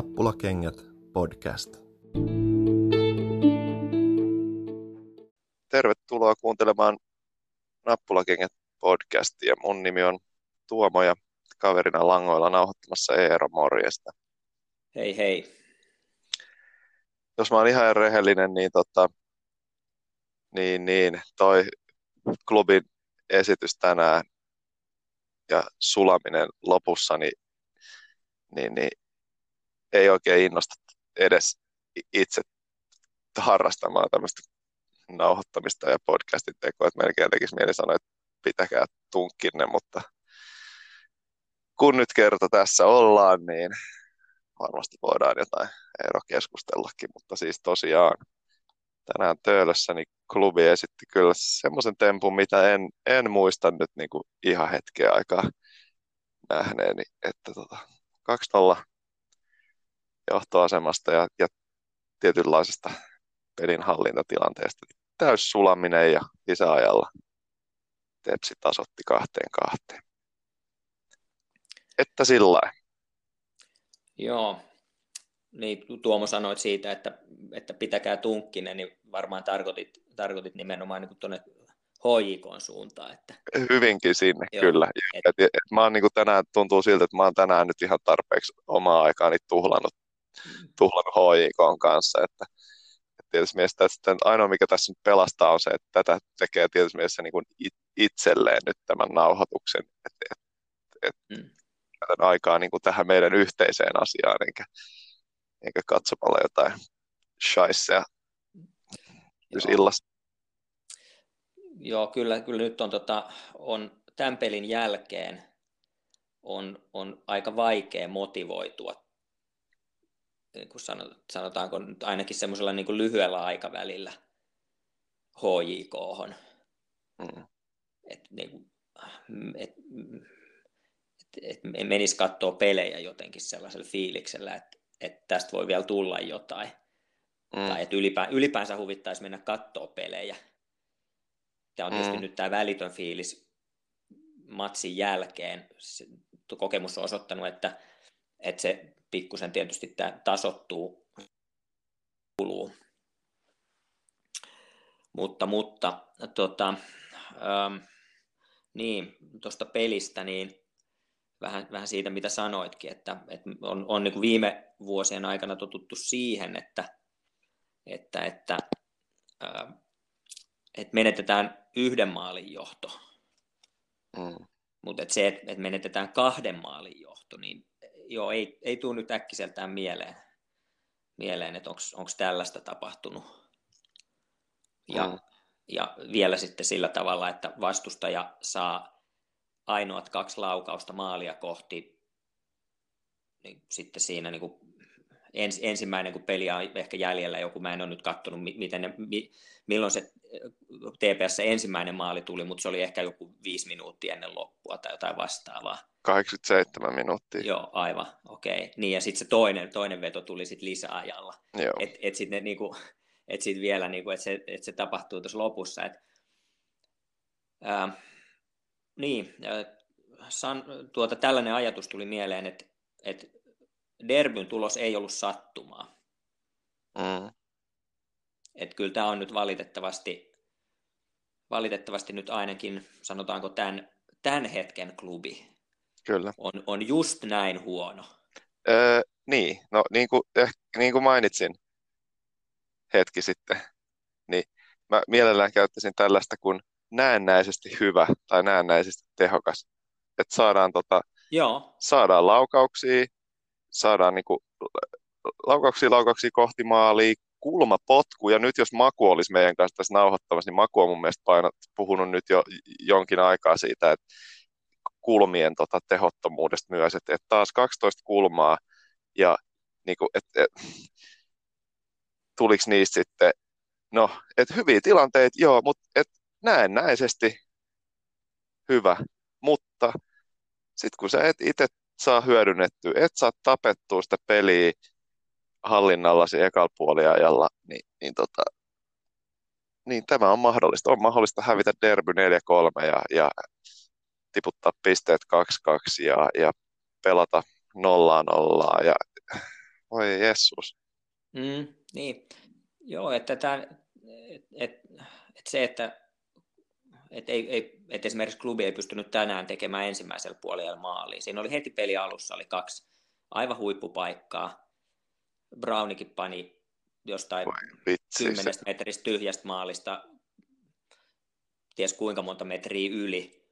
Nappulakengät podcast. Tervetuloa kuuntelemaan Nappulakengät podcastia. Mun nimi on Tuomo ja kaverina langoilla nauhoittamassa Eero Morjesta. Hei hei. Jos mä oon ihan rehellinen, niin, tota, niin, niin toi klubin esitys tänään ja sulaminen lopussa, niin, niin, niin ei oikein innosta edes itse harrastamaan tämmöistä nauhoittamista ja podcastin tekoa, että melkein tekisi mieli sanoa, että pitäkää tunkkinne, mutta kun nyt kerta tässä ollaan, niin varmasti voidaan jotain ero keskustellakin, mutta siis tosiaan tänään Töölössäni niin klubi esitti kyllä semmoisen tempun, mitä en, en muista nyt niin kuin ihan hetkeä aikaa nähneeni, että tota, 2-0 johtoasemasta ja, ja tietynlaisesta pelin hallintatilanteesta. Täys sulaminen ja lisäajalla Tepsi tasotti kahteen kahteen. Että sillä Joo, niin Tuomo sanoit siitä, että, että pitäkää tunkkinen, niin varmaan tarkoitit, tarkoitit nimenomaan niin tuonne HJK suuntaan. Että... Hyvinkin sinne, Joo, kyllä. Et... Et, et, mä oon niin tänään, tuntuu siltä, että mä oon tänään nyt ihan tarpeeksi omaa aikaani tuhlannut tuhlannut HJK kanssa, että, että tietysti mielessä että ainoa mikä tässä nyt pelastaa on se, että tätä tekee tietysti mielessä niin kuin itselleen nyt tämän nauhoituksen, että, että, että mm. aikaa niin kuin tähän meidän yhteiseen asiaan, enkä, enkä katsomalla jotain shaisseja illassa. Joo, kyllä, kyllä nyt on, tota, on tämän pelin jälkeen on, on aika vaikea motivoitua niin kuin sanotaanko nyt ainakin semmoisella niin lyhyellä aikavälillä HJK. Mm. Että niin et, et, et menisi katsoa pelejä jotenkin sellaisella fiiliksellä, että et tästä voi vielä tulla jotain. Mm. Tai että ylipäänsä, ylipäänsä huvittaisi mennä katsoa pelejä. Tämä on tietysti mm. nyt tämä välitön fiilis matsin jälkeen. Se, kokemus on osoittanut, että, että se pikkusen tietysti tämä tasottuu, kuluu. Mutta, mutta tota, ähm, niin, tuosta pelistä, niin vähän, vähän siitä, mitä sanoitkin, että, että on, on niin kuin viime vuosien aikana totuttu siihen, että, että, että, äh, että menetetään yhden maalin johto. Mm. Mutta että se, että, menetetään kahden maalin johto, niin joo, ei, ei tule nyt äkkiseltään mieleen, mieleen että onko tällaista tapahtunut. Ja, mm. ja vielä sitten sillä tavalla, että vastustaja saa ainoat kaksi laukausta maalia kohti, niin sitten siinä niin kuin ens, ensimmäinen, kun peli on ehkä jäljellä joku, mä en ole nyt katsonut, miten ne, milloin se TPS ensimmäinen maali tuli, mutta se oli ehkä joku viisi minuuttia ennen loppua tai jotain vastaavaa. 87 minuuttia. Joo, aivan, okei. Okay. Niin ja sitten se toinen, toinen veto tuli sitten lisäajalla. Joo. Et, et sitten niinku, et sit vielä, niinku, että se, et se tapahtuu tuossa lopussa. Et, ää, niin, san, tuota, tällainen ajatus tuli mieleen, että et derbyn tulos ei ollut sattumaa. Mm. Että kyllä tämä on nyt valitettavasti, valitettavasti nyt ainakin, sanotaanko tämän, tämän hetken klubi, Kyllä. On, on just näin huono. Öö, niin, no niin kuin, eh, niin kuin mainitsin hetki sitten, niin mä mielellään käyttäisin tällaista kuin näennäisesti hyvä tai näennäisesti tehokas. Että saadaan, tota, Joo. saadaan laukauksia, saadaan niin laukauksia, laukauksia kohti maalia, kulmapotku, ja nyt jos Maku olisi meidän kanssa tässä nauhoittamassa, niin Maku on mun mielestä painot, puhunut nyt jo jonkin aikaa siitä, että kulmien tota, tehottomuudesta myös, että et taas 12 kulmaa ja niin kuin, et, et, tuliko niistä sitten, no, että hyviä tilanteita, joo, mutta et, näennäisesti hyvä, mutta sitten kun sä et itse saa hyödynnettyä, et saa tapettua sitä peliä hallinnallasi ekalla puoliajalla, niin, niin, tota, niin tämä on mahdollista. On mahdollista hävitä derby 4-3 ja, ja tiputtaa pisteet 2-2 ja, ja pelata nollaa nollaa ja Oi Jessus. Mm, niin, joo, että tämä, et, et, et se, että et ei, ei, et esimerkiksi klubi ei pystynyt tänään tekemään ensimmäisellä puolella maaliin. Siinä oli heti peli alussa oli kaksi aivan huippupaikkaa. Brownikin pani jostain kymmenestä metristä tyhjästä maalista ties kuinka monta metriä yli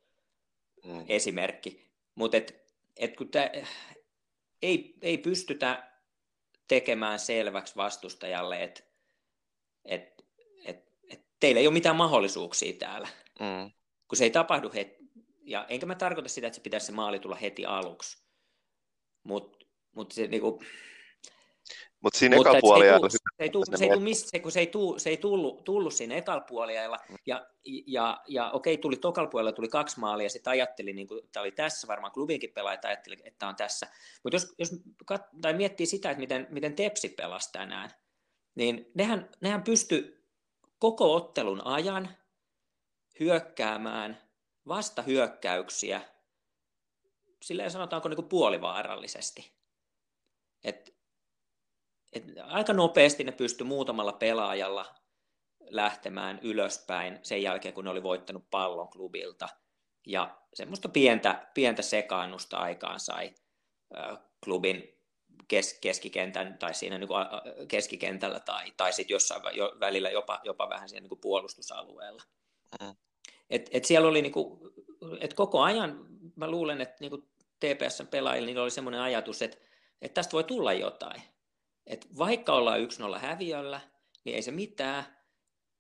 mm. esimerkki. Mutta et, et kun tää, ei, ei pystytä tekemään selväksi vastustajalle, että et, et, et teillä ei ole mitään mahdollisuuksia täällä. Mm. Kun se ei tapahdu heti, ja enkä mä tarkoita sitä, että se pitäisi se maali tulla heti aluksi, mutta mut se niinku, Mut siinä Mutta ei, tuu, se, ei tuu, se, ei tuu, se, kun se ei, tuu, se ei tullut, tullut siinä ekalla puolella, mm. ja, ja, ja okei, tuli tokalla puolella, tuli kaksi maalia, ja sitten ajattelin, niin kuin, tämä oli tässä, varmaan klubinkin pelaajat ajatteli, että tämä on tässä. Mutta jos, jos kat, tai miettii sitä, että miten, miten Tepsi pelasi tänään, niin nehän, nehän pysty koko ottelun ajan hyökkäämään vasta hyökkäyksiä, silleen sanotaanko niin kuin puolivaarallisesti. Et, et aika nopeasti ne pystyi muutamalla pelaajalla lähtemään ylöspäin sen jälkeen, kun ne oli voittanut pallon klubilta. Ja semmoista pientä, pientä sekaannusta aikaan sai klubin kes, keskikentän tai siinä niin kuin keskikentällä tai, tai sitten jossain jo, välillä jopa, jopa vähän siinä niin kuin puolustusalueella. Mm. Et, et siellä oli, niin kuin, et koko ajan mä luulen, että niin kuin TPSn pelaajilla niin oli semmoinen ajatus, että, että tästä voi tulla jotain. Et vaikka ollaan 1-0 häviöllä, niin ei se mitään.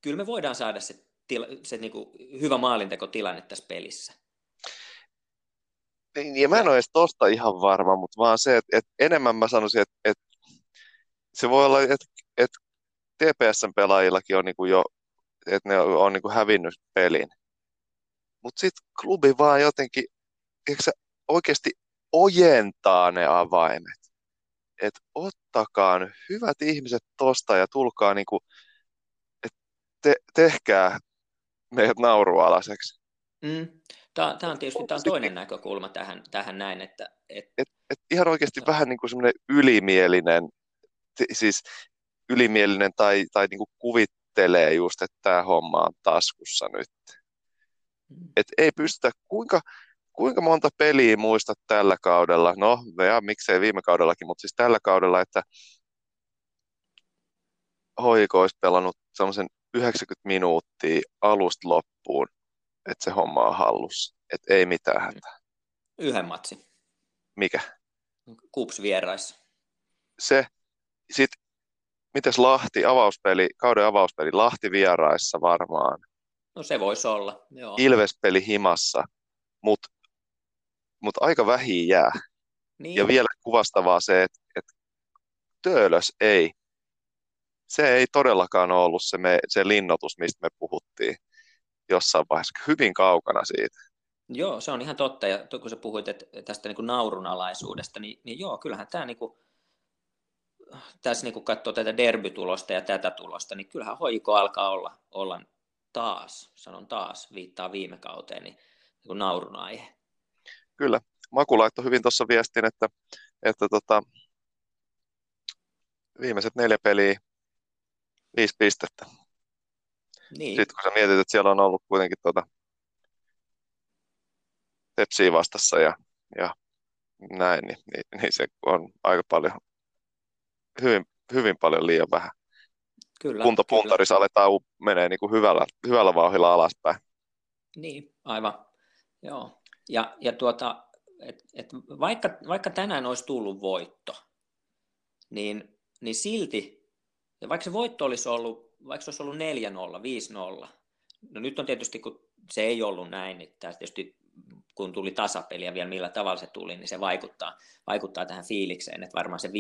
Kyllä me voidaan saada se, tila, se niin kuin hyvä maalintekotilanne tässä pelissä. Niin, ja mä en ole edes tosta ihan varma, mutta vaan se, että, että enemmän mä sanoisin, että, että se voi olla, että, että TPSn pelaajillakin on niin kuin jo, että ne on niin kuin hävinnyt pelin. Mutta sitten klubi vaan jotenkin, se oikeasti ojentaa ne avaimet. Että ottakaa hyvät ihmiset tosta ja tulkaa niinku, että te, tehkää meidät naurualaseksi. Mm. Tämä on tietysti tämä on toinen näkökulma tähän, tähän näin, että... Et, et, et ihan oikeasti vähän niin kuin semmoinen ylimielinen, siis ylimielinen tai, tai niin kuin kuvittelee just, että tämä homma on taskussa nyt. Mm. Et ei pystytä, kuinka, kuinka monta peliä muistat tällä kaudella, no ja miksei viime kaudellakin, mutta siis tällä kaudella, että hoiko olisi pelannut semmoisen 90 minuuttia alusta loppuun, että se homma on hallussa, että ei mitään hätää. Yhden matsi. Mikä? Kups vieraissa. Se, sitten mites Lahti, avauspeli, kauden avauspeli, Lahti vieraissa varmaan. No se voisi olla, joo. Ilvespeli himassa, mutta mut aika vähin jää. Niin. Ja vielä kuvastavaa se, että, että Töölös ei, se ei todellakaan ole ollut se, me, se linnoitus, mistä me puhuttiin jossain vaiheessa, hyvin kaukana siitä. Joo, se on ihan totta. Ja kun sä puhuit että tästä niin kuin naurunalaisuudesta, niin, niin joo, kyllähän tämä niin kuin, tässä niin kun katsoo tätä derbytulosta ja tätä tulosta, niin kyllähän hoiko alkaa olla, olla taas, sanon taas, viittaa viime kauteen, niin, niin kuin naurun aihe. Kyllä. Maku laittoi hyvin tuossa viestin, että, että tota, viimeiset neljä peliä, viisi pistettä. Niin. Sitten kun sä mietit, että siellä on ollut kuitenkin tuota, tepsiä vastassa ja, ja näin, niin, niin, niin, se on aika paljon, hyvin, hyvin paljon liian vähän. Kyllä, Kuntopuntarissa kyllä. aletaan menee niin kuin hyvällä, hyvällä vauhilla alaspäin. Niin, aivan. Joo. Ja, ja tuota, et, et vaikka, vaikka tänään olisi tullut voitto, niin, niin silti, ja vaikka se voitto olisi ollut, vaikka se olisi ollut 4-0, 5-0, no nyt on tietysti, kun se ei ollut näin, niin tietysti kun tuli tasapeli ja vielä millä tavalla se tuli, niin se vaikuttaa, vaikuttaa tähän fiilikseen, että varmaan se 5-0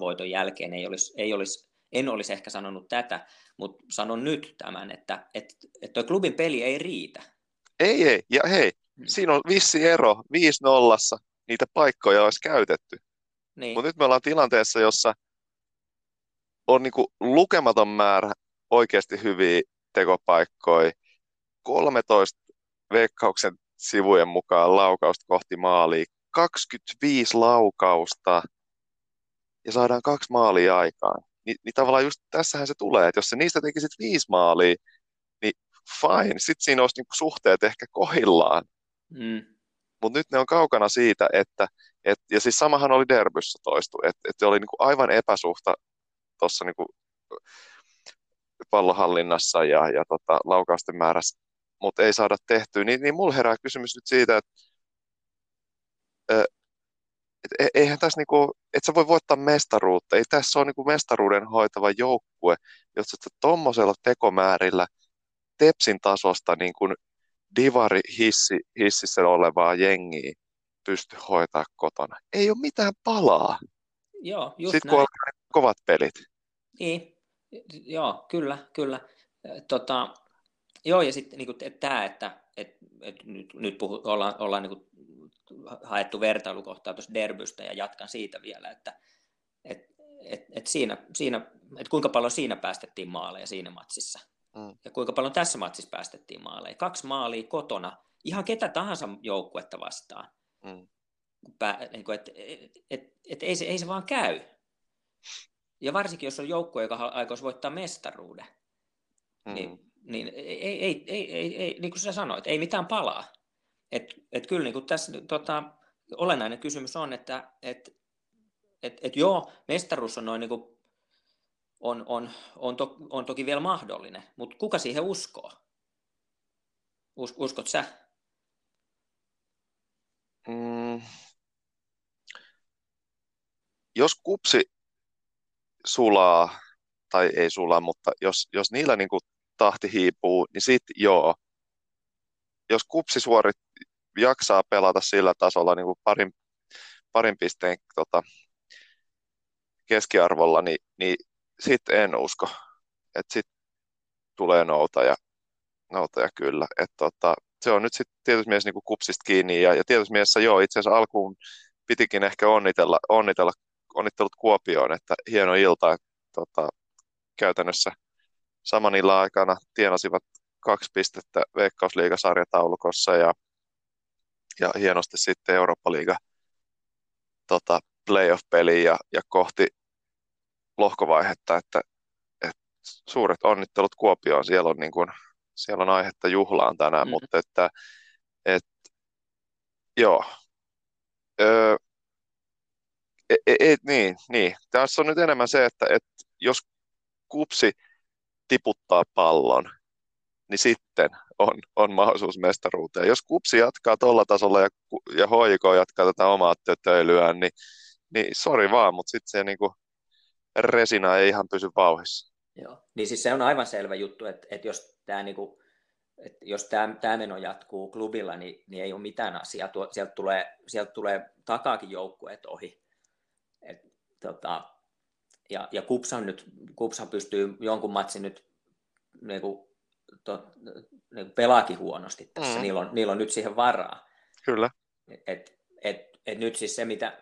voiton jälkeen ei olisi, ei olisi en olisi ehkä sanonut tätä, mutta sanon nyt tämän, että, että, että tuo klubin peli ei riitä. Ei, ei. Ja hei, hmm. siinä on vissi ero. 5 nollassa niitä paikkoja olisi käytetty. Niin. Mutta nyt me ollaan tilanteessa, jossa on niinku lukematon määrä oikeasti hyviä tekopaikkoja. 13 veikkauksen sivujen mukaan laukausta kohti maalia. 25 laukausta ja saadaan kaksi maalia aikaan, niin, niin tavallaan just tässähän se tulee, että jos se niistä tekisit viisi maalia, niin fine, sitten siinä olisi niinku suhteet ehkä kohillaan. Mm. Mutta nyt ne on kaukana siitä, että, et, ja siis samahan oli Derbyssä toistu, että et oli niinku aivan epäsuhta tuossa niinku pallohallinnassa ja, ja tota, laukausten määrässä, mutta ei saada tehtyä, niin, niin mulla herää kysymys nyt siitä, että et, e, eihän tässä niinku, et sä voi voittaa mestaruutta, ei tässä ole niinku mestaruuden hoitava joukkue, jos sä tuommoisella tekomäärillä Tepsin tasosta niin kuin divari hissi, hississä olevaa jengiä pysty hoitaa kotona. Ei ole mitään palaa. Joo, just Sitten kun alkaa kovat pelit. Niin, joo, kyllä, kyllä. Tota, joo, ja sitten niin tämä, että et, et nyt, nyt puhu, ollaan, ollaan niin kuin, haettu vertailukohtaa tuosta derbystä ja jatkan siitä vielä, että et, et, et siinä, siinä, et kuinka paljon siinä päästettiin maaleja siinä matsissa. Mm. Ja kuinka paljon tässä matsissa päästettiin maaleja. Kaksi maalia kotona, ihan ketä tahansa joukkuetta vastaan. Mm. Pää, niin kuin, et, et, et, et ei, se, ei se vaan käy. Ja varsinkin, jos on joukkue, joka aikoisi voittaa mestaruuden, mm. niin, niin ei, ei, ei, ei, ei, niin kuin sä sanoit, ei mitään palaa. Et, et kyllä niin kuin tässä tota, olennainen kysymys on, että et, et, et joo, mestaruus on noin niin kuin on, on, on, to, on toki vielä mahdollinen, mutta kuka siihen uskoo? Us, uskot sä? Mm. Jos kupsi sulaa, tai ei sulaa, mutta jos, jos niillä niin kuin tahti hiipuu, niin sitten joo. Jos kupsi suorit jaksaa pelata sillä tasolla niin kuin parin, parin pisteen tota, keskiarvolla, niin, niin sitten en usko, että sitten tulee noutaja, noutaja kyllä. Et tota, se on nyt sitten tietysti mies niin kupsista kiinni ja, ja tietysti mielessä joo, itse asiassa alkuun pitikin ehkä onnitella, onnitella onnittelut Kuopioon, että hieno ilta, että tota, käytännössä saman illan aikana tienasivat kaksi pistettä Veikkausliigasarjataulukossa ja, ja hienosti sitten Eurooppa-liiga tota, playoff-peli ja, ja kohti lohkovaihetta, että, että suuret onnittelut Kuopioon, siellä on, niin kuin, siellä on aihetta juhlaan tänään, mm. mutta että et, joo, öö, et, et, e, niin, niin. Tässä on nyt enemmän se, että et jos kupsi tiputtaa pallon, niin sitten on, on mahdollisuus mestaruuteen. Jos kupsi jatkaa tuolla tasolla ja, ja HIK jatkaa tätä omaa tötöilyään, niin, niin sori vaan, mutta sitten se niinku, resina ei ihan pysy vauhissa. Joo, niin siis se on aivan selvä juttu, että, että jos tämä niinku, että jos tämä, meno jatkuu klubilla, niin, niin ei ole mitään asiaa. Sieltä, tulee, sieltä tulee takaakin joukkueet ohi. Et, tota, ja, ja Kupsa, nyt, Kupsa pystyy jonkun matsin nyt niin kuin, to, niin kuin pelaakin huonosti tässä. Mm. Niillä, on, niillä on nyt siihen varaa. Kyllä. Et, et, et, et nyt siis se, mitä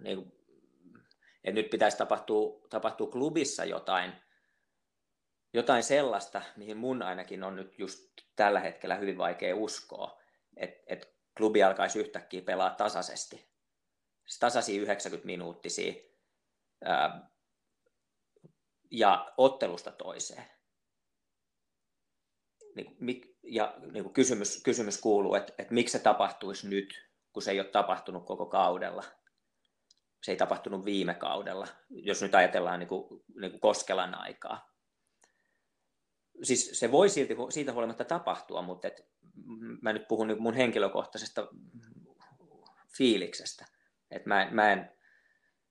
niin kuin, et nyt pitäisi tapahtua, tapahtua klubissa jotain, jotain sellaista, mihin mun ainakin on nyt just tällä hetkellä hyvin vaikea uskoa, että et klubi alkaisi yhtäkkiä pelaa tasaisesti. Siis tasaisia 90 minuuttisia ää, ja ottelusta toiseen. Niin, ja niin kysymys, kysymys kuuluu, että, että miksi se tapahtuisi nyt, kun se ei ole tapahtunut koko kaudella se ei tapahtunut viime kaudella, jos nyt ajatellaan niin kuin, niin kuin Koskelan aikaa. Siis se voi silti, siitä huolimatta tapahtua, mutta et, mä nyt puhun niin mun henkilökohtaisesta fiiliksestä. Et mä, mä en,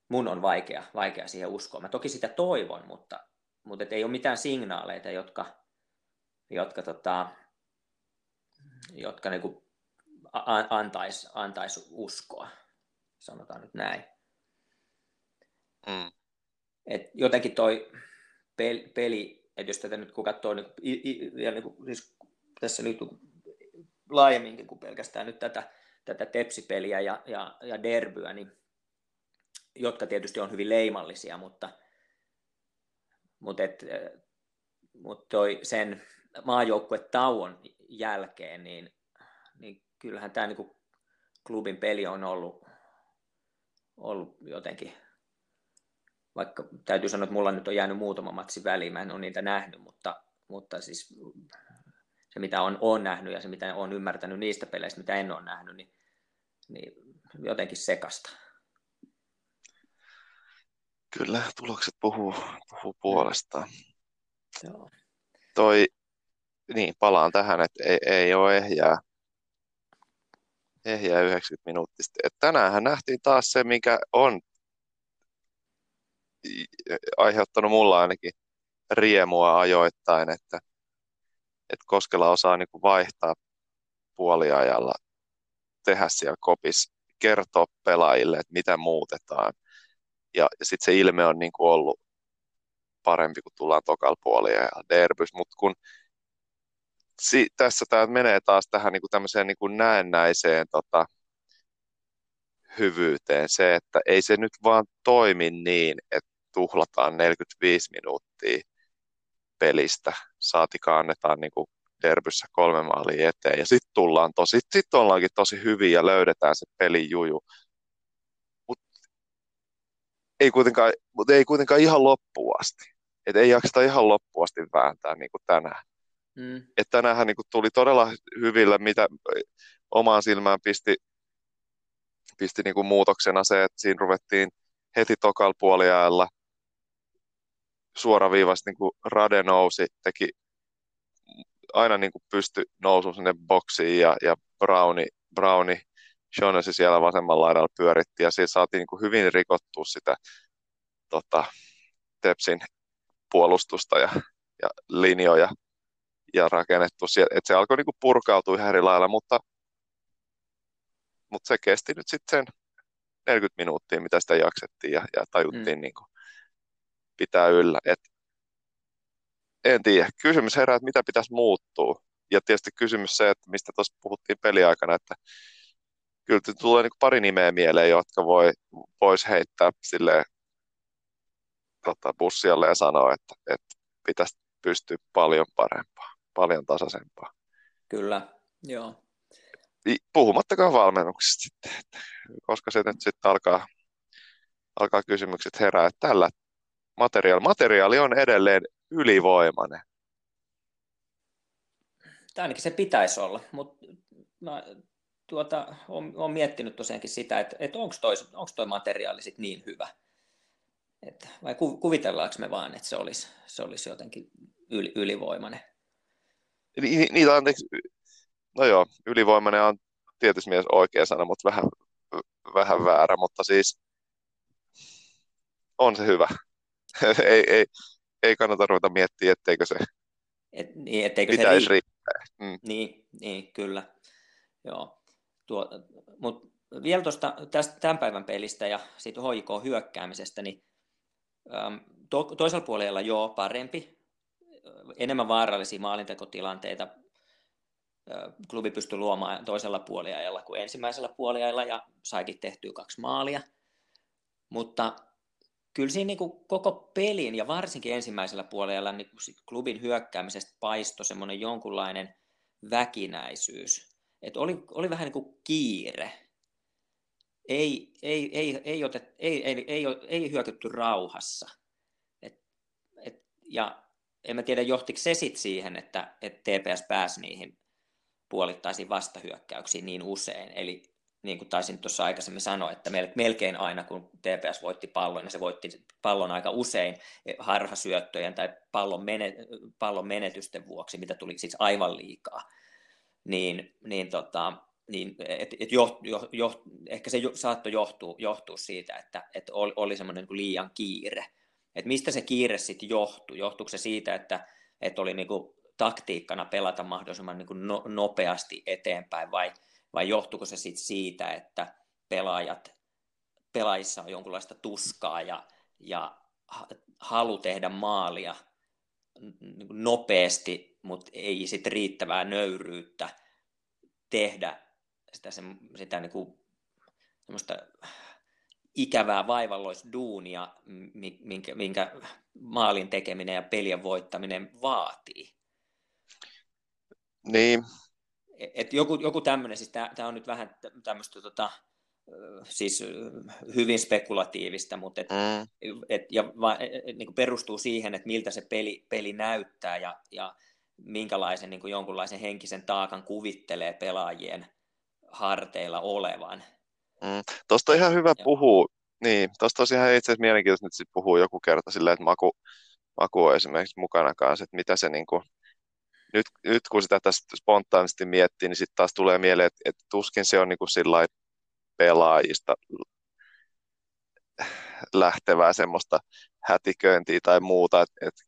mun on vaikea, vaikea siihen uskoa. Mä toki sitä toivon, mutta, mutta et ei ole mitään signaaleita, jotka, jotka, tota, jotka niin antaisi antais uskoa, sanotaan nyt näin. Mm. Et jotenkin toi peli, peli että jos tätä nyt kun katsoo niin, i, niin siis tässä nyt laajemminkin kuin pelkästään nyt tätä, tätä tepsipeliä ja, ja, ja derbyä, niin, jotka tietysti on hyvin leimallisia, mutta, mutta, et, mutta toi sen maajoukkuetauon jälkeen, niin, niin kyllähän tämä niin klubin peli on ollut, ollut jotenkin vaikka täytyy sanoa, että mulla nyt on jäänyt muutama matsi väliin, mä en ole niitä nähnyt, mutta, mutta siis se mitä on, on nähnyt ja se mitä on ymmärtänyt niistä peleistä, mitä en ole nähnyt, niin, niin jotenkin sekasta. Kyllä, tulokset puhuu, puhuu puolestaan. Joo. Toi, niin, palaan tähän, että ei, ei ole ehjää, ehjää 90 minuuttista. Et tänäänhän nähtiin taas se, mikä on aiheuttanut mulla ainakin riemua ajoittain, että, että Koskela osaa niin kuin vaihtaa puoliajalla, tehdä siellä kopis, kertoa pelaajille, että mitä muutetaan. Ja, ja sitten se ilme on niin kuin ollut parempi, kun tullaan tokalla puoliajalla derbys, mutta kun si, tässä tämä menee taas tähän niin kuin tämmöiseen niin kuin näennäiseen tota, hyvyyteen se, että ei se nyt vaan toimi niin, että tuhlataan 45 minuuttia pelistä, saatikaan annetaan niin kuin derbyssä kolme maalia eteen, ja sitten tullaan tosi, sit ollaankin tosi hyviä ja löydetään se pelin juju. Mutta ei kuitenkaan, mut ei kuitenkaan ihan loppuun asti. Et ei jakseta ihan loppuun asti vääntää niin kuin tänään. Mm. Et tänään niin kuin tuli todella hyvillä, mitä omaan silmään pisti, pisti niin kuin muutoksena se, että siinä ruvettiin heti tokal puoliajalla suoraviivasti niin kuin Rade nousi, teki aina niin kuin pysty nousu sinne boksiin ja, ja Browni, Browni Shaughnessy siellä vasemmalla laidalla pyöritti ja siinä saatiin niin kuin hyvin rikottua sitä tota, Tepsin puolustusta ja, ja linjoja ja rakennettu, että se alkoi niin kuin purkautua ihan eri lailla, mutta, mutta se kesti nyt sitten sen 40 minuuttia, mitä sitä jaksettiin ja, ja tajuttiin mm. niin kuin pitää yllä. Et en tiedä. Kysymys herää, että mitä pitäisi muuttua. Ja tietysti kysymys se, että mistä tuossa puhuttiin peliaikana, että kyllä tulee niin pari nimeä mieleen, jotka voi, vois heittää sille tota, bussialle ja sanoa, että, että pitäisi pystyä paljon parempaa, paljon tasaisempaa. Kyllä, joo. Puhumattakaan valmennuksesta sitten, koska se nyt sitten alkaa, alkaa kysymykset herää, että tällä materiaali, materiaali on edelleen ylivoimainen. Tai ainakin se pitäisi olla, mutta mä tuota, olen, miettinyt tosiaankin sitä, että, että onko toi, onko toi materiaali sit niin hyvä. Että, vai kuvitellaanko me vaan, että se olisi, se olisi jotenkin yli, ylivoimainen? Ni, niitä anteeksi, no joo, ylivoimainen on tietysti mielessä oikea sana, mutta vähän, vähän väärä, mutta siis on se hyvä. ei, ei, ei kannata ruveta miettiä, etteikö se Et, niin, etteikö pitäisi se riittää. Mm. Niin, niin, kyllä. Joo. Tuo, mut vielä tuosta tämän päivän pelistä ja siitä HIK-hyökkäämisestä, niin äm, to, toisella puolella joo, parempi, enemmän vaarallisia maalintekotilanteita klubi pystyi luomaan toisella puoliajalla kuin ensimmäisellä puoliajalla ja saikin tehtyä kaksi maalia. Mutta kyllä siinä niin kuin koko pelin ja varsinkin ensimmäisellä puolella niin klubin hyökkäämisestä paistoi semmoinen jonkunlainen väkinäisyys. Et oli, oli vähän niin kuin kiire. Ei, ei, ei, ei, otet, ei, ei, ei, ei hyökytty rauhassa. Et, et, ja en mä tiedä, johtiko se sitten siihen, että, että TPS pääsi niihin puolittaisiin vastahyökkäyksiin niin usein. Eli niin kuin taisin tuossa aikaisemmin sanoa, että melkein aina kun TPS voitti pallon, niin se voitti pallon aika usein harhasyöttöjen tai pallon, pallon menetysten vuoksi, mitä tuli siis aivan liikaa. Niin, niin, tota, niin et, et jo, jo, jo, ehkä se jo, saattoi johtua, johtua siitä, että et oli, oli semmoinen niin liian kiire. Et mistä se kiire sitten johtui? Johtuiko se siitä, että, että oli niin kuin taktiikkana pelata mahdollisimman niin kuin no, nopeasti eteenpäin vai – vai johtuuko se sit siitä, että pelaajat, pelaajissa on jonkunlaista tuskaa ja, ja halu tehdä maalia nopeasti, mutta ei sitten riittävää nöyryyttä tehdä sitä, sitä niin kuin, semmoista ikävää vaivalloisduunia, minkä, minkä maalin tekeminen ja pelien voittaminen vaatii. Niin, et joku, joku tämmöinen, siis tämä on nyt vähän tämmöistä tota, siis hyvin spekulatiivista, mutta et, mm. et, ja va, e, e, niin perustuu siihen, että miltä se peli, peli näyttää ja, ja minkälaisen niin kuin jonkunlaisen henkisen taakan kuvittelee pelaajien harteilla olevan. Mm. Tuosta on ihan hyvä ja. puhua, niin, tuosta on ihan itse asiassa mielenkiintoista nyt puhuu joku kerta silleen, että Maku, Maku on esimerkiksi mukana kanssa, että mitä se niin kuin, nyt, nyt kun sitä tästä spontaanisti miettii, niin sitten taas tulee mieleen, että, että tuskin se on niin kuin sillä pelaajista lähtevää semmoista hätiköintiä tai muuta, että, että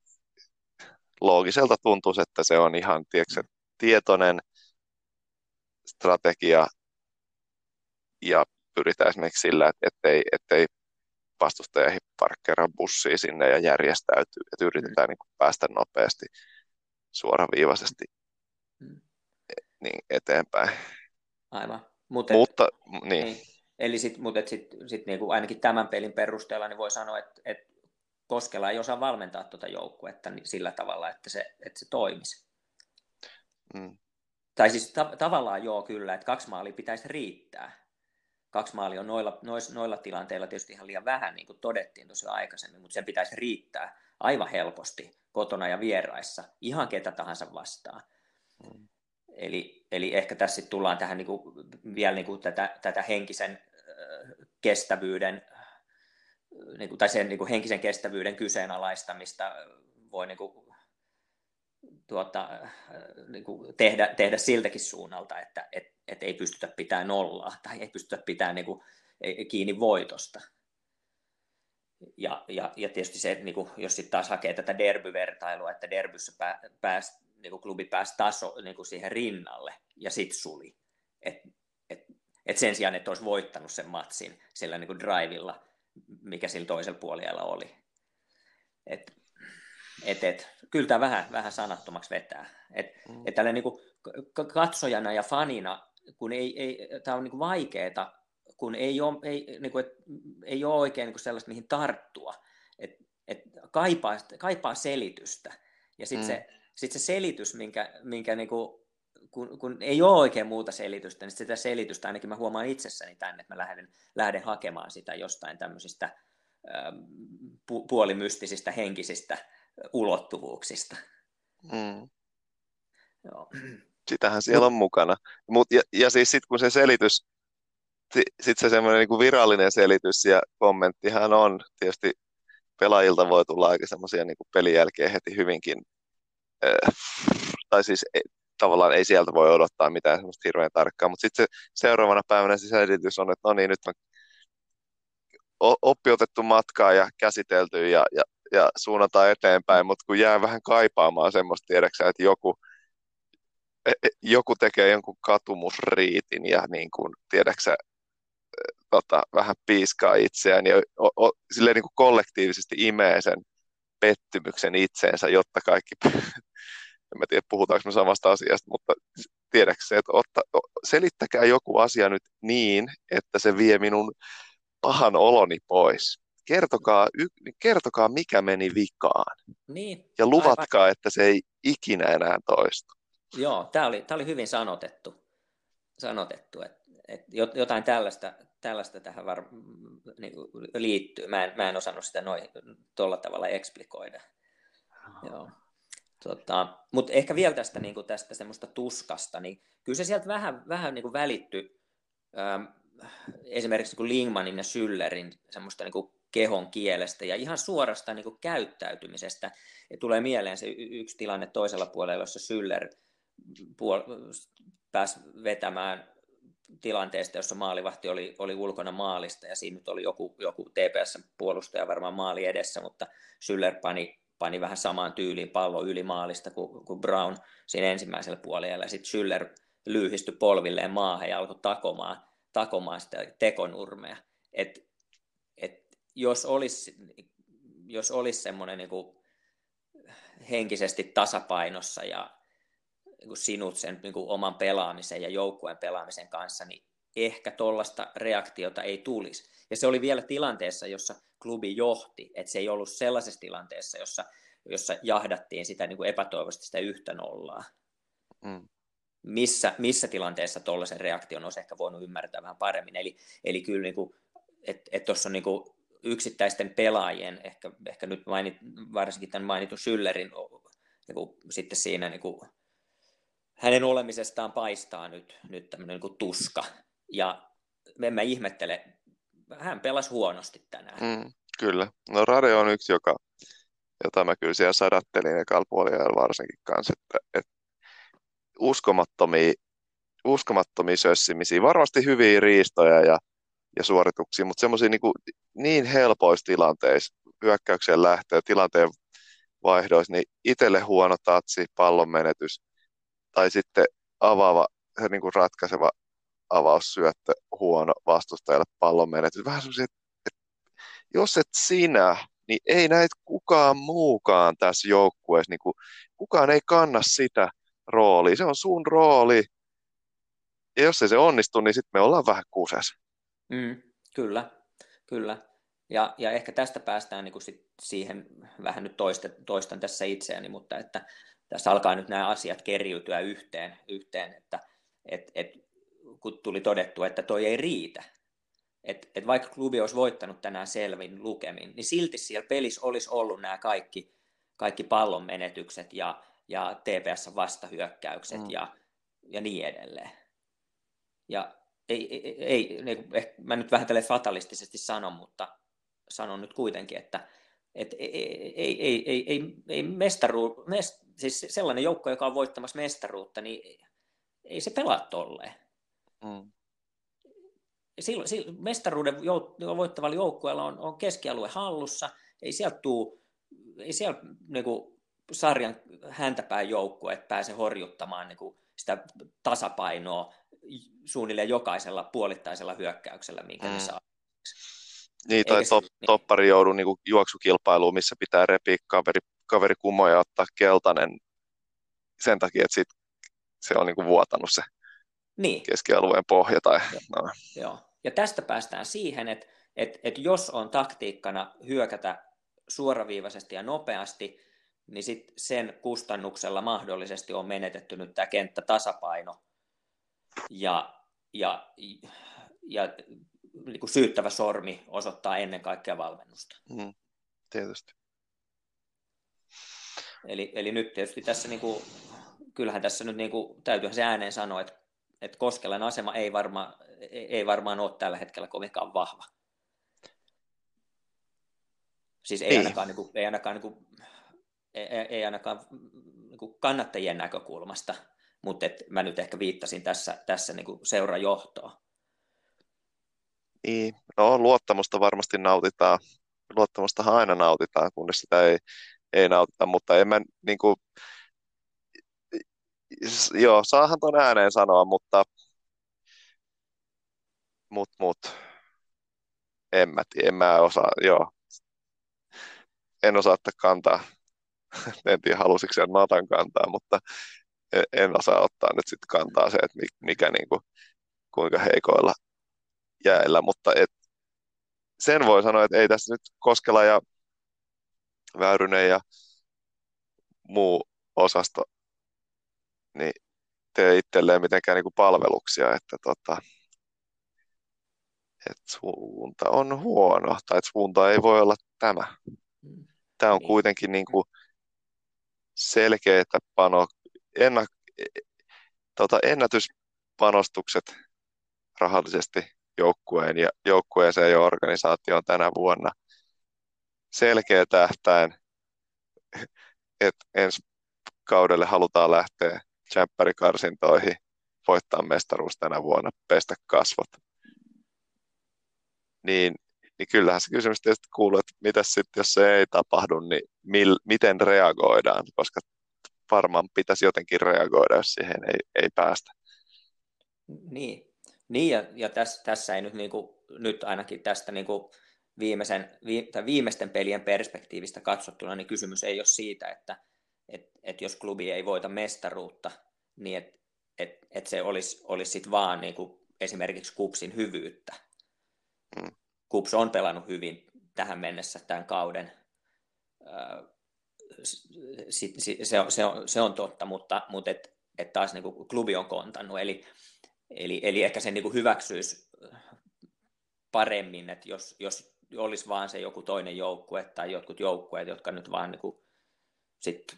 loogiselta tuntuu, että se on ihan tiedätkö, tietoinen strategia ja pyritään esimerkiksi sillä, että ettei, ettei vastustaja parkkeera bussia sinne ja järjestäytyy, että yritetään niin kuin päästä nopeasti suoraviivaisesti mm. niin eteenpäin. Aivan. Mut et, Mutta, niin. niin. Eli sit, mutta sit, sit niinku ainakin tämän pelin perusteella niin voi sanoa, että, että Koskela ei osaa valmentaa tuota joukkuetta niin sillä tavalla, että se, että se toimisi. Mm. Tai siis ta- tavallaan joo kyllä, että kaksi maalia pitäisi riittää. Kaksi maalia on noilla, noilla, noilla tilanteilla tietysti ihan liian vähän, niin kuin todettiin tuossa aikaisemmin, mutta sen pitäisi riittää aivan helposti kotona ja vieraissa, ihan ketä tahansa vastaan. Mm. Eli, eli ehkä tässä tullaan tähän niin kuin, vielä niin kuin tätä, tätä henkisen kestävyyden niin kuin, tai sen niin kuin henkisen kestävyyden kyseenalaistamista voi niin kuin, tuota, niin kuin tehdä, tehdä siltäkin suunnalta, että et, et ei pystytä pitämään nollaa tai ei pystytä pitämään niin kuin, kiinni voitosta. Ja, ja, ja tietysti se, niin kuin, jos sitten taas hakee tätä derbyvertailua, että derbyssä pää, pääs, niin kuin klubi pääsi taso niin kuin siihen rinnalle ja sitten suli. Et, et, et sen sijaan, että olisi voittanut sen matsin sillä niin kuin drivilla, mikä sillä toisella puolella oli. Et, et, et, kyllä tämä vähän, vähän sanattomaksi vetää. Et, mm. et tällä niin kuin katsojana ja fanina, kun ei, ei, tämä on niin vaikeaa, kun ei ole, ei, niin kuin, et, ei ole oikein niin kuin sellaista, mihin tarttua. Et, et kaipaa, kaipaa selitystä. Ja sitten mm. se, sit se selitys, minkä, minkä niin kuin, kun, kun ei ole oikein muuta selitystä, niin sitä selitystä ainakin mä huomaan itsessäni tänne, että mä lähden, lähden hakemaan sitä jostain tämmöisistä ähm, pu, puolimystisistä henkisistä ulottuvuuksista. Mm. Joo. Sitähän siellä on mukana. Mut, ja, ja siis sitten kun se selitys, sitten se semmoinen niin virallinen selitys ja kommenttihan on, tietysti pelaajilta voi tulla aika semmoisia niin pelin jälkeen heti hyvinkin, äh, tai siis tavallaan ei sieltä voi odottaa mitään semmoista hirveän tarkkaa, mutta sitten se seuraavana päivänä se selitys on, että no niin, nyt on oppi otettu matkaa ja käsitelty ja, ja, ja suunnataan eteenpäin, mutta kun jää vähän kaipaamaan semmoista tiedäksä, että joku, e, e, joku tekee jonkun katumusriitin ja niin kuin, tiedäksä, tota, vähän piiskaa itseään ja o, o, silleen niin kuin kollektiivisesti imee sen pettymyksen itseensä, jotta kaikki en mä tiedä puhutaanko me samasta asiasta, mutta tiedäksä, että otta, selittäkää joku asia nyt niin, että se vie minun pahan oloni pois. Kertokaa, y, kertokaa mikä meni vikaan. Niin, ja luvatkaa, aivan. että se ei ikinä enää toistu. Joo, tämä oli, oli hyvin sanotettu, sanotettu että, että jotain tällaista, tällaista tähän var, niin liittyy. Mä en, mä en osannut sitä noin tuolla tavalla eksplikoida. Joo. Tota, Mutta ehkä vielä tästä, niin kuin tästä semmoista tuskasta, niin kyllä se sieltä vähän, vähän niin kuin välittyi ähm, esimerkiksi niin kuin Lingmanin ja Schüllerin semmoista niin kuin kehon kielestä ja ihan suorasta niin kuin käyttäytymisestä. Ja tulee mieleen se yksi tilanne toisella puolella, jossa Schüller puol- pääsi vetämään tilanteesta, jossa maalivahti oli, oli ulkona maalista ja siinä nyt oli joku, joku TPS-puolustaja varmaan maali edessä, mutta Schüller pani pani vähän samaan tyyliin pallo yli maalista kuin, kuin Brown siinä ensimmäisellä puolella. Ja sitten Schüller lyhistyi polvilleen maahan ja alkoi takomaan, takomaan sitä tekonurmea. Et, et jos olisi jos olisi semmoinen niin henkisesti tasapainossa ja niin sinut sen niin oman pelaamisen ja joukkueen pelaamisen kanssa, niin ehkä tuollaista reaktiota ei tulisi. Ja se oli vielä tilanteessa, jossa klubi johti, että se ei ollut sellaisessa tilanteessa, jossa, jossa jahdattiin sitä niin kuin epätoivoisesti sitä yhtä nollaa. Mm. missä, missä tilanteessa tuollaisen reaktion olisi ehkä voinut ymmärtää vähän paremmin. Eli, eli kyllä niin kuin, että et tuossa on niin kuin yksittäisten pelaajien, ehkä, ehkä nyt mainit, varsinkin tämän mainitun Schüllerin, niin kuin, sitten siinä niin kuin, hänen olemisestaan paistaa nyt, nyt tämmöinen niin kuin tuska. Ja en mä ihmettele, hän pelasi huonosti tänään. Mm, kyllä. No Rade on yksi, joka, jota mä kyllä siellä sadattelin puolella varsinkin kanssa, että, että uskomattomia, uskomattomia sössimisiä, varmasti hyviä riistoja ja, ja suorituksia, mutta semmoisia niin, niin helpoissa tilanteissa, hyökkäyksen lähtöä, tilanteen vaihdoissa, niin itselle huono tatsi, pallon menetys tai sitten avaava, niin kuin ratkaiseva avaussyöttö huono vastustajalle pallon menetys. Vähän semmoisia, että jos et sinä, niin ei näitä kukaan muukaan tässä joukkueessa, niin kuin, kukaan ei kanna sitä roolia. Se on sun rooli. Ja jos ei se onnistu, niin sitten me ollaan vähän kuses. Mm, kyllä, kyllä. Ja, ja ehkä tästä päästään niin sit siihen, vähän nyt toista, toistan tässä itseäni, mutta että tässä alkaa nyt nämä asiat keriytyä yhteen, yhteen että et, et, kun tuli todettu, että toi ei riitä, että et vaikka klubi olisi voittanut tänään selvin lukemin, niin silti siellä pelissä olisi ollut nämä kaikki, kaikki pallon menetykset ja, ja TPS-vastahyökkäykset mm. ja, ja niin edelleen. Ja ei, ei, ei, ei, mä nyt vähän tälle fatalistisesti sanon, mutta sanon nyt kuitenkin, että et ei, ei, ei, ei, ei, ei mestaru, mest, siis sellainen joukko, joka on voittamassa mestaruutta, niin ei se pelaa tolleen. Mm. Silloin, silloin mestaruuden voittavalla joukkueella on, on keskialue hallussa, ei sieltä tuu, ei siellä niin kuin, sarjan häntäpään joukkueet pääse horjuttamaan niin kuin, sitä tasapainoa suunnilleen jokaisella puolittaisella hyökkäyksellä, minkä mm. ne saa. Niin, tai top, niin. toppari joudu niin kuin juoksukilpailuun, missä pitää repiä kaveri, kaveri kumoja ja ottaa keltainen sen takia, että sit se on niin kuin vuotanut se niin. keskialueen pohja. Tai, Joo. No. Joo. Ja tästä päästään siihen, että, että, että jos on taktiikkana hyökätä suoraviivaisesti ja nopeasti, niin sit sen kustannuksella mahdollisesti on menetetty nyt tämä kenttätasapaino. Ja, ja, ja niin kuin syyttävä sormi osoittaa ennen kaikkea valmennusta. Mm, tietysti. Eli, eli nyt tietysti tässä, niin kuin, kyllähän tässä nyt niin kuin, täytyyhän se ääneen sanoa, että, että Koskelan asema ei, varma, ei varmaan ole tällä hetkellä kovinkaan vahva. Siis ei, ei. ainakaan, niin kuin, ei ainakaan, niin kuin, ei, ei ainakaan niin kuin kannattajien näkökulmasta, mutta et mä nyt ehkä viittasin tässä, tässä niin kuin seurajohtoon. Niin, no luottamusta varmasti nautitaan. Luottamusta aina nautitaan, kunnes sitä ei, ei nautita, mutta en mä niin kuin, joo, saahan ton ääneen sanoa, mutta mut, mut, en mä en mä osaa, joo, en osaa ottaa kantaa, en tiedä halusiko sen otan kantaa, mutta en osaa ottaa nyt sitten kantaa se, että mikä niin kuin, kuinka heikoilla jäällä, mutta et, sen voi sanoa, että ei tässä nyt Koskela ja Väyrynen ja muu osasto niin tee itselleen mitenkään niin kuin palveluksia, että tota, et suunta on huono, tai että suunta ei voi olla tämä. Tämä on niin. kuitenkin niin kuin selkeä, että pano, enna, tota, ennätyspanostukset rahallisesti joukkueen ja joukkueeseen ja organisaatioon tänä vuonna. Selkeä tähtäin, että ensi kaudelle halutaan lähteä tsemppärikarsintoihin, voittaa mestaruus tänä vuonna, pestä kasvot. Niin, niin kyllähän se kysymys tietysti kuuluu, että mitä sitten, jos se ei tapahdu, niin mil, miten reagoidaan, koska varmaan pitäisi jotenkin reagoida, jos siihen ei, ei päästä. Niin, niin, ja, ja tässä, tässä ei nyt, niin kuin, nyt ainakin tästä niin kuin viimeisen, vi, viimeisten pelien perspektiivistä katsottuna, niin kysymys ei ole siitä, että et, et jos klubi ei voita mestaruutta, niin että et, et se olisi, olisi sit vaan niin kuin esimerkiksi Kupsin hyvyyttä. Mm. Kups on pelannut hyvin tähän mennessä tämän kauden. se, se, on, se, on, se on totta, mutta, mutta et että taas niin kuin klubi on kontannut. Eli, eli, eli ehkä sen niin kuin hyväksyisi paremmin, että jos, jos olisi vaan se joku toinen joukkue tai jotkut joukkueet, jotka nyt vaan niin kuin, sit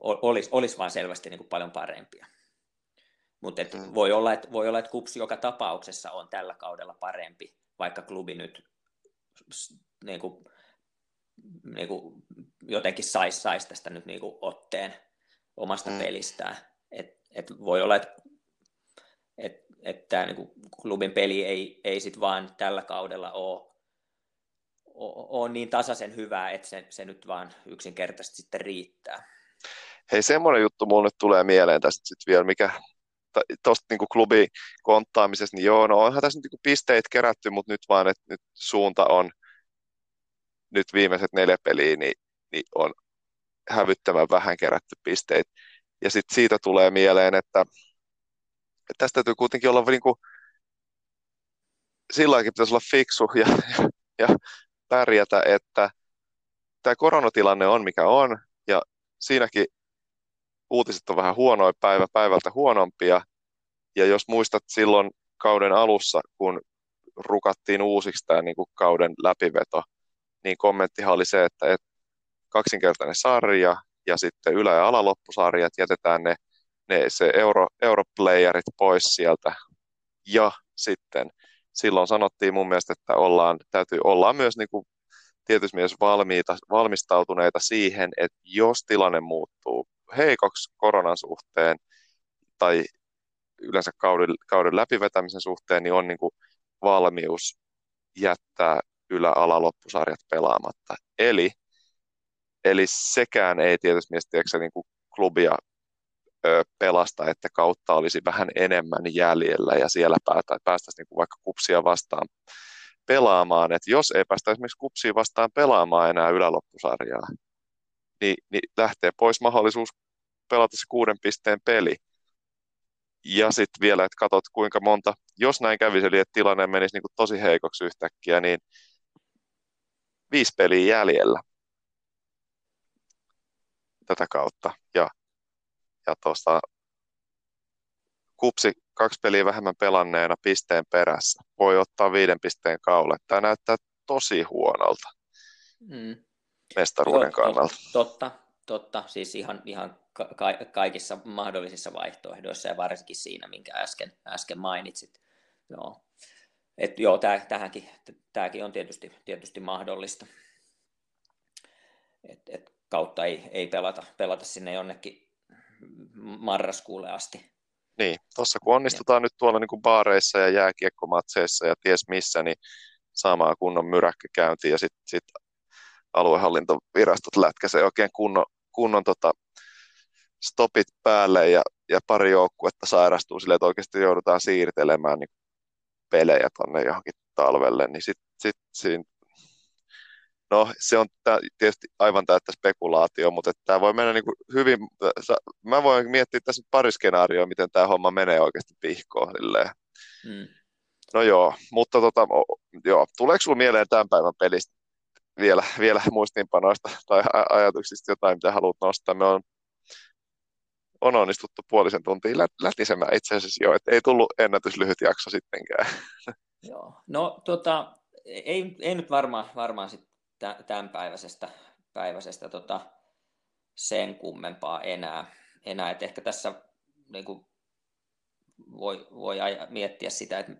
olisi, olisi vaan selvästi niin kuin paljon parempia. Mutta mm. voi, olla, että, voi olla, että kupsi joka tapauksessa on tällä kaudella parempi, vaikka klubi nyt niin kuin, niin kuin, jotenkin saisi sais tästä nyt niin kuin, otteen omasta mm. pelistään. Et, et voi olla, että et, et tämä niin klubin peli ei, ei sit vaan tällä kaudella ole, ole niin tasaisen hyvää, että se, se nyt vaan yksinkertaisesti sitten riittää. Hei, semmoinen juttu mulle nyt tulee mieleen tästä sitten vielä, mikä tuosta niin klubi konttaamisesta, niin joo, no onhan tässä nyt niin pisteitä kerätty, mutta nyt vaan, että nyt suunta on nyt viimeiset neljä peliä, niin, niin on hävyttömän vähän kerätty pisteitä. Ja sitten siitä tulee mieleen, että, että tästä täytyy kuitenkin olla niin kuin, silläkin pitäisi olla fiksu ja, ja, ja pärjätä, että tämä koronatilanne on mikä on, ja siinäkin uutiset on vähän huonoja päivä päivältä huonompia. Ja jos muistat silloin kauden alussa, kun rukattiin uusiksi tämä niin kuin kauden läpiveto, niin kommenttihan oli se, että, että kaksinkertainen sarja ja sitten ylä- ja alaloppusarjat jätetään ne, ne se euro, europlayerit pois sieltä. Ja sitten silloin sanottiin mun mielestä, että ollaan, täytyy olla myös niin kuin tietysti myös valmiita, valmistautuneita siihen, että jos tilanne muuttuu heikoksi koronan suhteen tai yleensä kauden, kauden läpivetämisen suhteen, niin on niin kuin valmius jättää ylä-ala-loppusarjat pelaamatta. Eli, eli sekään ei tietysti mielestäni niin kuin klubia ö, pelasta, että kautta olisi vähän enemmän jäljellä ja siellä päätä, päästäisiin niin kuin vaikka kupsia vastaan pelaamaan. että jos ei päästä esimerkiksi kupsia vastaan pelaamaan enää yläloppusarjaa, niin, niin lähtee pois mahdollisuus pelata se kuuden pisteen peli. Ja sitten vielä, että katsot kuinka monta, jos näin kävisi, eli että tilanne menisi niin kuin tosi heikoksi yhtäkkiä, niin viisi peliä jäljellä tätä kautta. Ja, ja tuosta kupsi kaksi peliä vähemmän pelanneena pisteen perässä. Voi ottaa viiden pisteen kaulle. Tämä näyttää tosi huonolta mm. Mestaruuden kannalta. Totta, totta. Siis ihan, ihan ka- kaikissa mahdollisissa vaihtoehdoissa ja varsinkin siinä, minkä äsken, äsken mainitsit. Joo. Et joo, täh, tähänkin, tämäkin on tietysti, tietysti mahdollista. Et, et kautta ei, ei pelata, pelata sinne jonnekin marraskuulle asti. Niin, tuossa kun onnistutaan ja. nyt tuolla niin kuin baareissa ja jääkiekkomatseissa ja ties missä, niin saamaan kunnon myräkkä käyntiin ja sitten sit aluehallintovirastot lätkäsee oikein kunnon, kunnon tota, stopit päälle ja, ja pari joukkuetta sairastuu sille, että oikeasti joudutaan siirtelemään niin pelejä tuonne johonkin talvelle, niin sitten sit siinä No, se on tietysti aivan täyttä spekulaatio, mutta tämä voi mennä niin hyvin, mä voin miettiä tässä pari skenaarioa, miten tämä homma menee oikeasti pihkoon. Mm. No joo, mutta tota, joo. tuleeko sinulla mieleen tämän päivän pelistä vielä, vielä muistiinpanoista tai ajatuksista jotain, mitä haluat nostaa? Me on, on onnistuttu puolisen tuntia lä- lätisemään itse asiassa jo, että ei tullut ennätyslyhyt jakso sittenkään. Joo, no tota, ei, ei nyt varmaan, varmaan sit tämänpäiväisestä päiväisestä tota, sen kummempaa enää. enää. Et ehkä tässä niin kuin, voi, voi miettiä sitä, että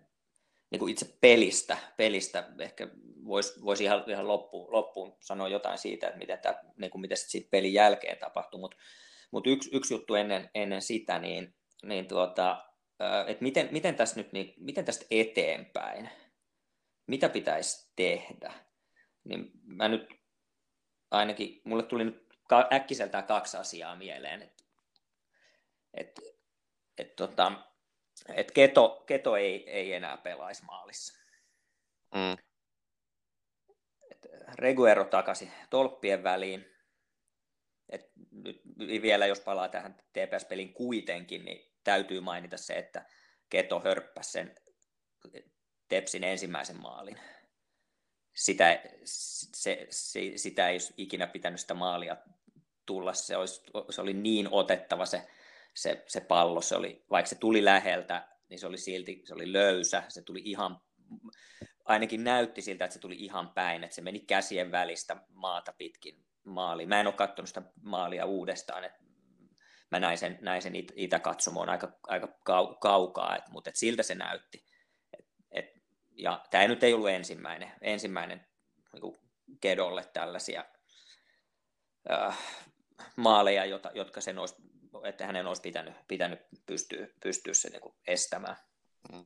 niin kuin itse pelistä, pelistä ehkä voisi vois ihan, ihan loppuun, loppuun sanoa jotain siitä, että miten, tämä, niin kuin, miten siitä pelin jälkeen tapahtuu, mutta mut yksi, yksi juttu ennen, ennen sitä, niin, niin tuota, että miten, miten, tästä nyt, niin, miten tästä eteenpäin, mitä pitäisi tehdä? niin mä nyt ainakin, mulle tuli nyt äkkiseltään kaksi asiaa mieleen, että et, et, tota, et keto, keto ei, ei enää pelaisi maalissa. Mm. Et Reguero takaisin tolppien väliin. Et nyt vielä jos palaa tähän TPS-pelin kuitenkin, niin täytyy mainita se, että Keto hörppäsi sen Tepsin ensimmäisen maalin sitä, se, se, sitä ei ikinä pitänyt sitä maalia tulla. Se, olisi, se oli niin otettava se, se, se pallo, se oli, vaikka se tuli läheltä, niin se oli silti se oli löysä, se tuli ihan, ainakin näytti siltä, että se tuli ihan päin, että se meni käsien välistä maata pitkin maaliin. Mä en ole katsonut sitä maalia uudestaan, että mä näin sen, näin sen it, itäkatsomoon aika, aika kau, kaukaa, et, mutta et siltä se näytti. Et, et, ja tämä nyt ei ollut ensimmäinen, ensimmäinen niin Kedolle tällaisia äh, maaleja, jota, jotka sen olisi, että hänen olisi pitänyt, pitänyt pystyä, pystyä se niin estämään. Mm.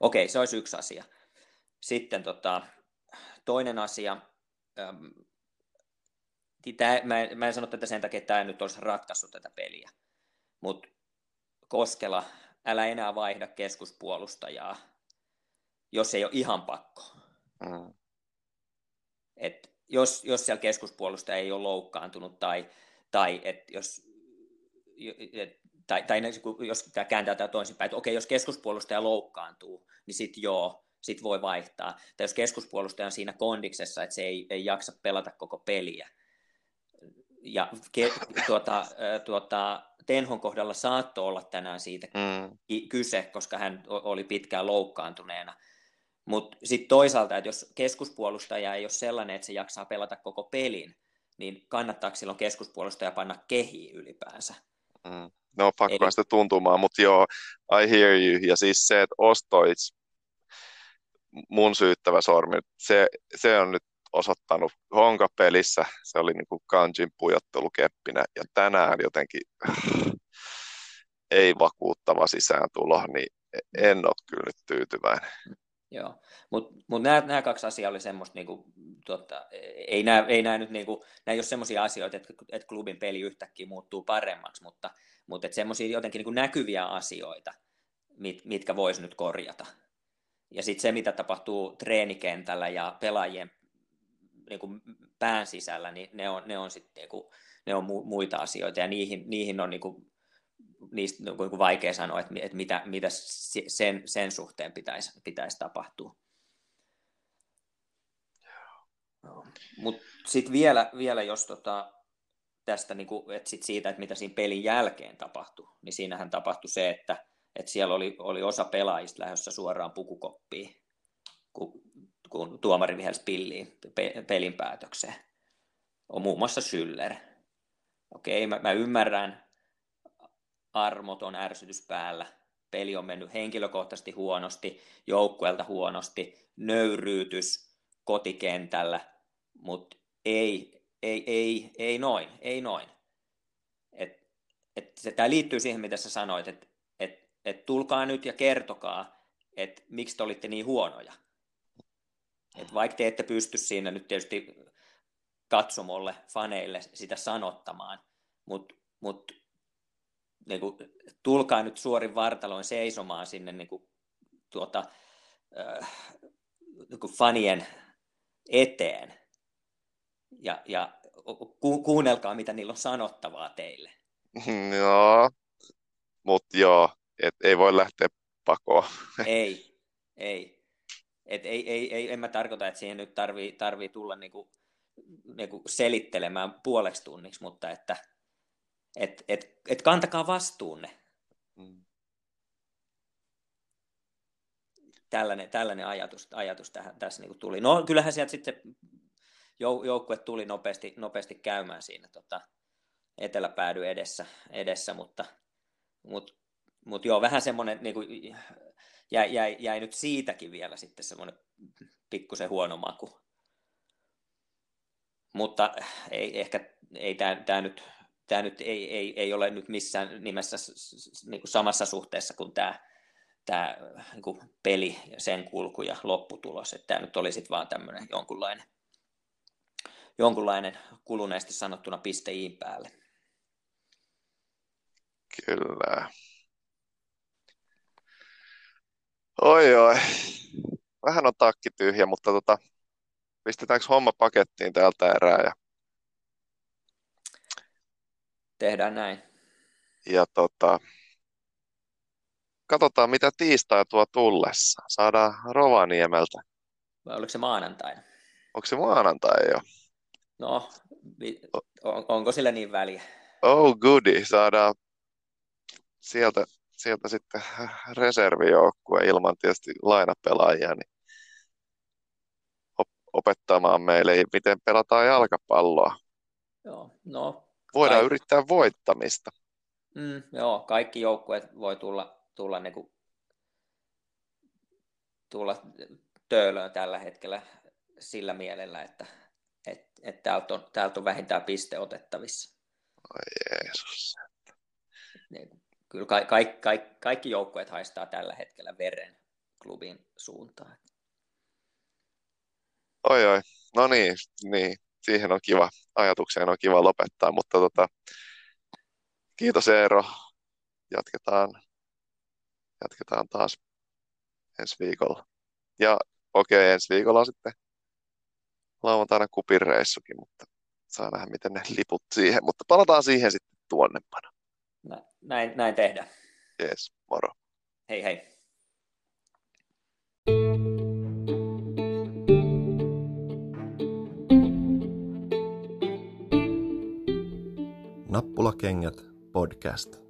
Okei, se olisi yksi asia. Sitten tota, toinen asia, ähm, Tää, mä, en, mä en sano tätä sen takia, että tämä nyt olisi ratkaissut tätä peliä, mutta Koskela, älä enää vaihda keskuspuolustajaa, jos ei ole ihan pakko. Mm. Et jos, jos siellä keskuspuolustaja ei ole loukkaantunut tai, tai et jos, tai, tai jos tämä kääntää tämä toisinpäin, että okei, jos keskuspuolustaja loukkaantuu, niin sitten joo, sit voi vaihtaa. Tai jos keskuspuolustaja on siinä kondiksessa, että se ei, ei jaksa pelata koko peliä, ja ke, tuota, tuota, Tenhon kohdalla saattoi olla tänään siitä mm. kyse, koska hän oli pitkään loukkaantuneena. Mutta sitten toisaalta, että jos keskuspuolustaja ei ole sellainen, että se jaksaa pelata koko pelin, niin kannattaako silloin keskuspuolustaja panna kehiin ylipäänsä? Mm. No pakko Eli... sitä tuntumaan, mutta joo, I hear you. Ja siis se, että Ostoits, mun syyttävä sormi, se, se on nyt osoittanut Honka-pelissä, se oli niin kuin Kanjin pujottelukeppinä, ja tänään jotenkin ei vakuuttava sisääntulo, niin en ole kyllä nyt tyytyväinen. Joo, mutta mut nämä, nämä kaksi asiaa oli semmoista, niinku, tota, ei, nämä, ei nämä nyt, niinku, nämä ei ole semmoisia asioita, että, että klubin peli yhtäkkiä muuttuu paremmaksi, mutta, mutta semmoisia jotenkin niinku näkyviä asioita, mit, mitkä voisi nyt korjata. Ja sitten se, mitä tapahtuu treenikentällä ja pelaajien niin kuin pään sisällä, niin ne on, ne on sitten niin kuin, ne on muita asioita ja niihin, niihin on niin kuin, niistä niin kuin vaikea sanoa, että, että mitä, mitä sen, sen suhteen pitäisi, pitäisi tapahtua. No. Mutta sitten vielä, vielä, jos tota, tästä niin kuin, että sit siitä, että mitä siinä pelin jälkeen tapahtui, niin siinähän tapahtui se, että, että siellä oli, oli osa pelaajista lähdössä suoraan pukukoppiin, kun kun tuomari vihelsi pilliin pelin päätökseen. On muun muassa Syller. Okei, mä, mä ymmärrän, armoton ärsytys päällä. Peli on mennyt henkilökohtaisesti huonosti, joukkueelta huonosti, nöyryytys kotikentällä, mutta ei, ei, ei, ei noin, ei noin. Et Tämä liittyy siihen, mitä sä sanoit, että et, et tulkaa nyt ja kertokaa, että miksi te olitte niin huonoja. Et vaikka te ette pysty siinä nyt tietysti katsomolle, faneille sitä sanottamaan, mutta mut, niin tulkaa nyt suorin vartaloin seisomaan sinne niin kuin, tuota, äh, niin kuin fanien eteen ja, ja ku, kuunnelkaa, mitä niillä on sanottavaa teille. Joo, mutta joo, et ei voi lähteä pakoon. Ei, ei. Et ei, ei, ei, en mä tarkoita, että siihen nyt tarvii, tarvii tulla niinku, niinku selittelemään puoleksi tunniksi, mutta että et, et, et kantakaa vastuunne. Mm. Tällainen, tällainen ajatus, ajatus tähän, tässä niinku tuli. No kyllähän sieltä sitten jou, joukkue tuli nopeasti, nopeasti käymään siinä tota, eteläpäädy edessä, edessä mutta, mutta, mutta joo, vähän semmoinen niin kuin, jäi, jäi, jäi nyt siitäkin vielä sitten semmoinen pikkusen huono maku. Mutta ei, ehkä ei tämä nyt, tämä nyt ei, ei, ei ole nyt missään nimessä niin kuin samassa suhteessa kuin tämä, tämä niin kuin peli sen kulku ja lopputulos. Että tämä nyt oli sitten vaan tämmöinen jonkunlainen, jonkunlainen kuluneesti sanottuna pisteiin päälle. Kyllä. Oi oi. Vähän on takki tyhjä, mutta tota, pistetäänkö homma pakettiin täältä erää ja Tehdään näin. Ja tota, katsotaan mitä tiistai tuo tullessa. Saadaan Rovaniemeltä. Vai oliko se maanantaina? Onko se maanantai jo? No, on, onko sillä niin väliä? Oh goody, saadaan sieltä, sieltä sitten reservijoukkue ilman tietysti lainapelaajia, niin opettamaan meille, miten pelataan jalkapalloa. Joo, no, Voidaan kaikki... yrittää voittamista. Mm, joo, kaikki joukkueet voi tulla, tulla, niin kuin, tulla töölöön tällä hetkellä sillä mielellä, että et, et täältä, on, täältä on vähintään piste otettavissa. Oi Jeesus. Niin, kyllä ka, ka, ka, kaikki joukkueet haistaa tällä hetkellä veren klubin suuntaan. Oi oi, no niin, niin, siihen on kiva, ajatukseen on kiva lopettaa, mutta tota, kiitos Eero, jatketaan, jatketaan taas ensi viikolla. Ja okei, okay, ensi viikolla on sitten lauantaina kupin reissukin, mutta saa nähdä, miten ne liput siihen, mutta palataan siihen sitten tuonnempana. Näin, näin tehdään. Jees, moro. Hei hei. Nappulakengät podcast.